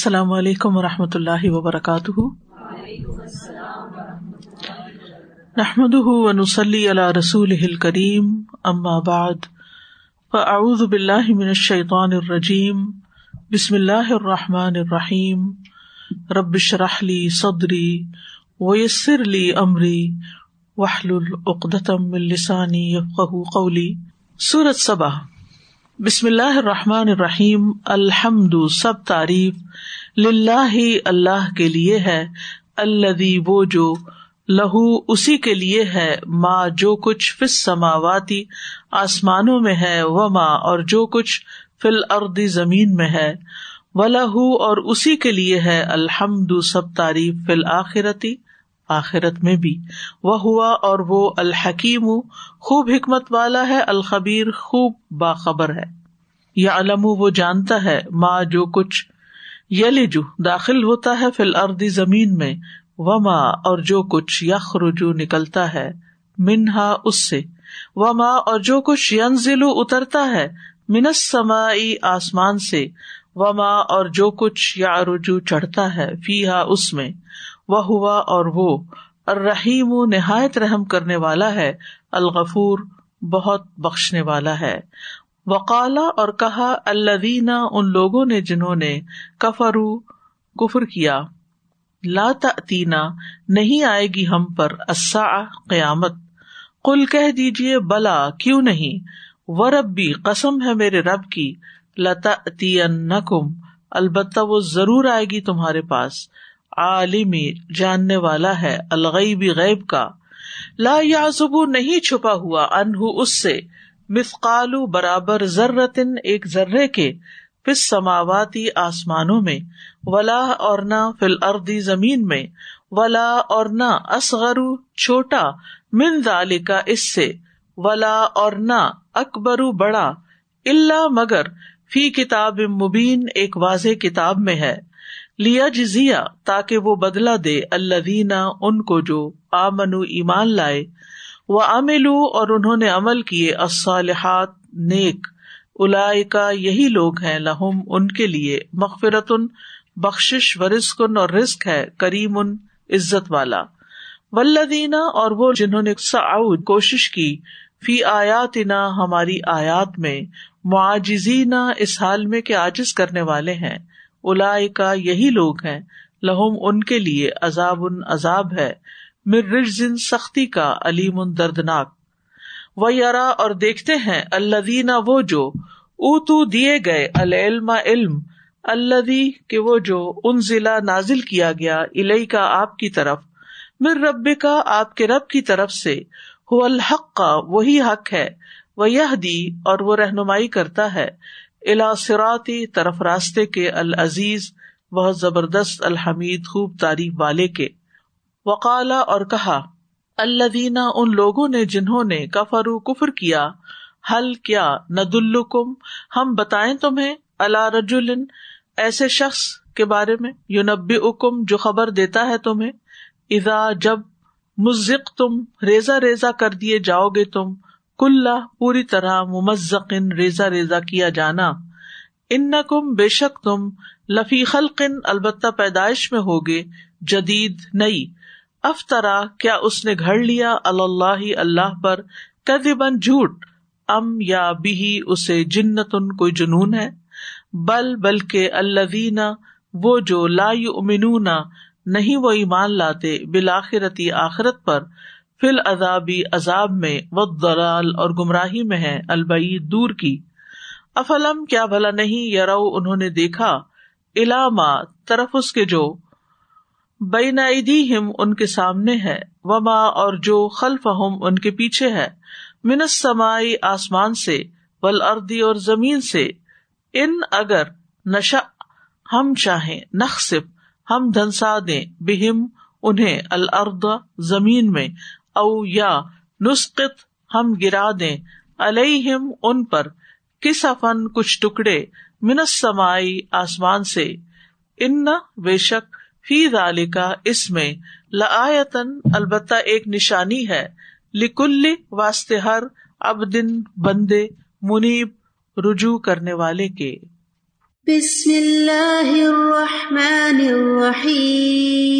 السلام علیکم و رحمۃ اللہ وبرکاتہ۔ نحمد ونسلی علی رسول کریم اما بعد، فاعوذ باللہ من الشیطان الرجیم، بسم اللہ الرحمٰن الرحیم۔ ربش رحلی صدری ویسر لی امری وحل العقدم السانی قولی۔ سورت صبا بسم اللہ الرحمٰن الرحیم، الحمد سب تعریف لاہ اللہ کے لیے ہے اللہ وہ جو لہو اسی کے لیے ہے ماں جو کچھ فس سماواتی آسمانوں میں ہے و ماں اور جو کچھ فل اردی زمین میں ہے و لہو اور اسی کے لیے ہے، الحمد سب تعریف فل آخرتی آخرت میں بھی۔ وہ ہوا اور وہ الحکیم، خوب حکمت والا ہے، الخبیر خوب باخبر ہے۔ یا علم وہ جانتا ہے ماں جو کچھ یلجو داخل ہوتا ہے فل اردی زمین میں، وما، اور جو کچھ یخ رجو نکلتا ہے منہا اس سے۔ وما، اور جو کچھ ینزلو اترتا ہے منس سمائی آسمان سے۔ وما، اور جو کچھ یا رجو چڑھتا ہے فی ہا اس میں۔ وہ ہوا اور وہ الرحیم نہایت رحم کرنے والا ہے، الغفور بہت بخشنے والا ہے۔ وقالا اور کہا اللہ ان لوگوں نے جنہوں نے کفرو کفر کیا، لا تینا نہیں آئے گی ہم پر اصا قیامت۔ کل کہہ دیجیے بلا، کیوں نہیں؟ و ربی قسم ہے میرے رب کی لتا البتہ وہ ضرور آئے گی تمہارے پاس۔ عالمی جاننے والا ہے الغیبی غیب کا۔ لا یازب نہیں چھپا ہوا انہ اس سے۔ مسقالو برابر ذرتن ایک ذرے کے۔ پس سماواتی آسمانوں میں۔ ولا اور نہ فل اردی زمین میں۔ ولا اور نہ اصغر چھوٹا۔ من کا اس سے۔ ولا اور نہ اکبر بڑا۔ اللہ مگر فی کتاب مبین ایک واضح کتاب میں ہے۔ لیا جزیا تاکہ وہ بدلا دے اللہ دینا ان کو جو آمن ایمان لائے۔ وہ عاملو اور انہوں نے عمل کیے۔ الصالحات، نیک۔ الا یہی لوگ ہیں، لہم ان کے لیے۔ مغفرت بخش و رسکن اور رسک ہے کریم ان عزت والا۔ ولدینہ اور وہ جنہوں نے سعود کوشش کی۔ فی آیات نا ہماری آیات میں۔ معاجزینہ، اس حال میں کہ عاجز کرنے والے ہیں۔ الا یہی لوگ ہیں، لہم ان کے لیے عذاب ان عذاب ہے۔ مر رجن سختی کا، علیم ان دردناک۔ وہ یارا اور دیکھتے ہیں اللہ وہ جو اتو دیے گئے، العلم، علم اللہ کہ وہ جو ان ضلع نازل کیا گیا الہی کا آپ کی طرف۔ مر رب کا آپ کے رب کی طرف سے۔ ہو الحق کا وہی حق ہے۔ وہ یہ دی اور وہ رہنمائی کرتا ہے۔ الا سراتی طرف راستے کے العزیز، بہت زبردست الحمید، خوب تعریف والے کے۔ وقالا اور کہا اللہ دینا ان لوگوں نے جنہوں نے کفرو کفر کیا حل کیا ند الکم ہم بتائیں تمہیں اللہ رجول ایسے شخص کے بارے میں یو نبی اکم جو خبر دیتا ہے تمہیں ادا جب مزق تم ریزا ریزا کر دیے جاؤ گے تم کل پوری طرح ممزقن ریزا ریزا کیا جانا۔ ان کم بے شک تم لفی خلقن البتہ پیدائش میں ہوگے، جدید نئی افطرا کیا اس نے گھڑ لیا اللہ اللہ پر کدبن جھوٹ؟ ام یا بھی اسے جنتن کوئی جنون ہے؟ بل، بلکہ اللہ وہ جو لا امنون نہیں وہ ایمان لاتے بالآخرتی آخرت پر۔ فل عذابی عذاب میں و دلال اور گمراہی میں ہے البئی دور کی۔ افلم، کیا بھلا نہیں یار انہوں نے دیکھا۔ علامہ طرف اس کے جو بین ہم ان کے سامنے ہے۔ وما، اور جو خلف ہم ان کے پیچھے ہے۔ منس سمائی آسمان سے۔ ول اردی اور زمین سے۔ ان اگر نشا ہم چاہیں نقصف ہم دھنسا دیں، بہم، انہیں الرد زمین میں۔ او یا نسخت ہم گرا دیں الم ان پر کس افن کچھ ٹکڑے منس سمائی آسمان سے۔ ان بے شک فی کا اس میں لآتن البتہ ایک نشانی ہے۔ لکل واسطے ہر اب دن بندے منیب رجوع کرنے والے کے۔ بسم اللہ الرحمن الرحيم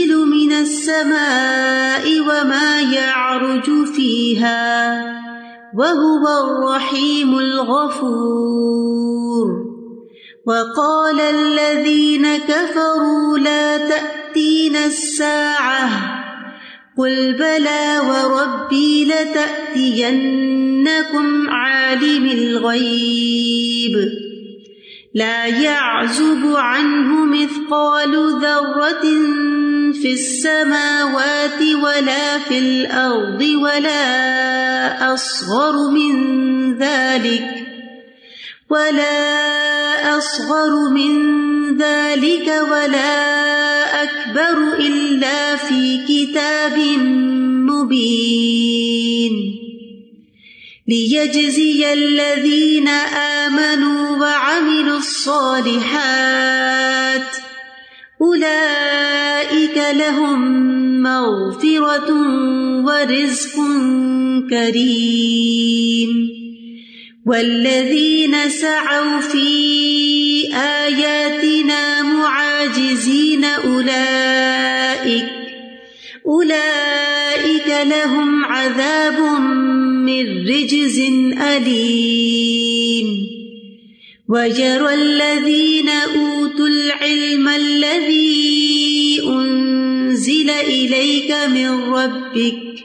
من السماء وما يعرج فيها وهو الرحيم الغفور. وقال الذين كفروا لا تأتينا الساعة قل بلى وربي لتأتينكم عالم الغيب. لا يعزب عنه مثقال ذرة في السماوات ولا في الأرض ولا أصغر من ذلك ولا أصغر من ذلك ولا أكبر إلا في كتاب مبين ليجزي الذين آمنوا وعملوا الصالحات أولئك لهم مغفرة ورزق كريم. والذين سعوا في آياتنا معاجزين أولئك أولئك لهم عذاب من رجز أليم. وجرى الذين أوتوا العلم الذي أنزل إليك من ربك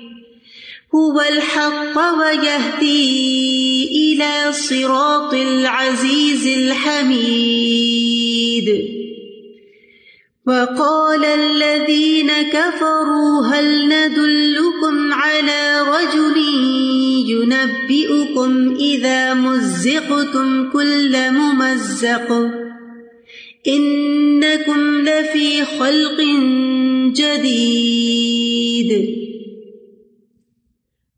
هو الحق ويهدي إلى صراط العزيز الحميد وقال الذين كفروا هل ندلكم على رجل ينبئكم إذا مزقتم كل ممزق إنكم لفي خلق جديد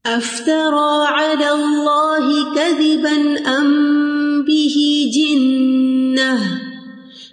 أفترى على الله كذبا أم به جنة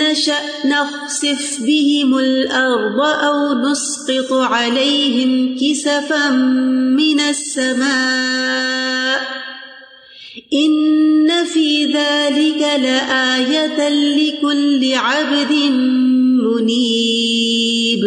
نشأ نخسف بهم الأرض أو نسقط عليهم كسفا من السماء إن في ذلك لآية لكل عبد منيب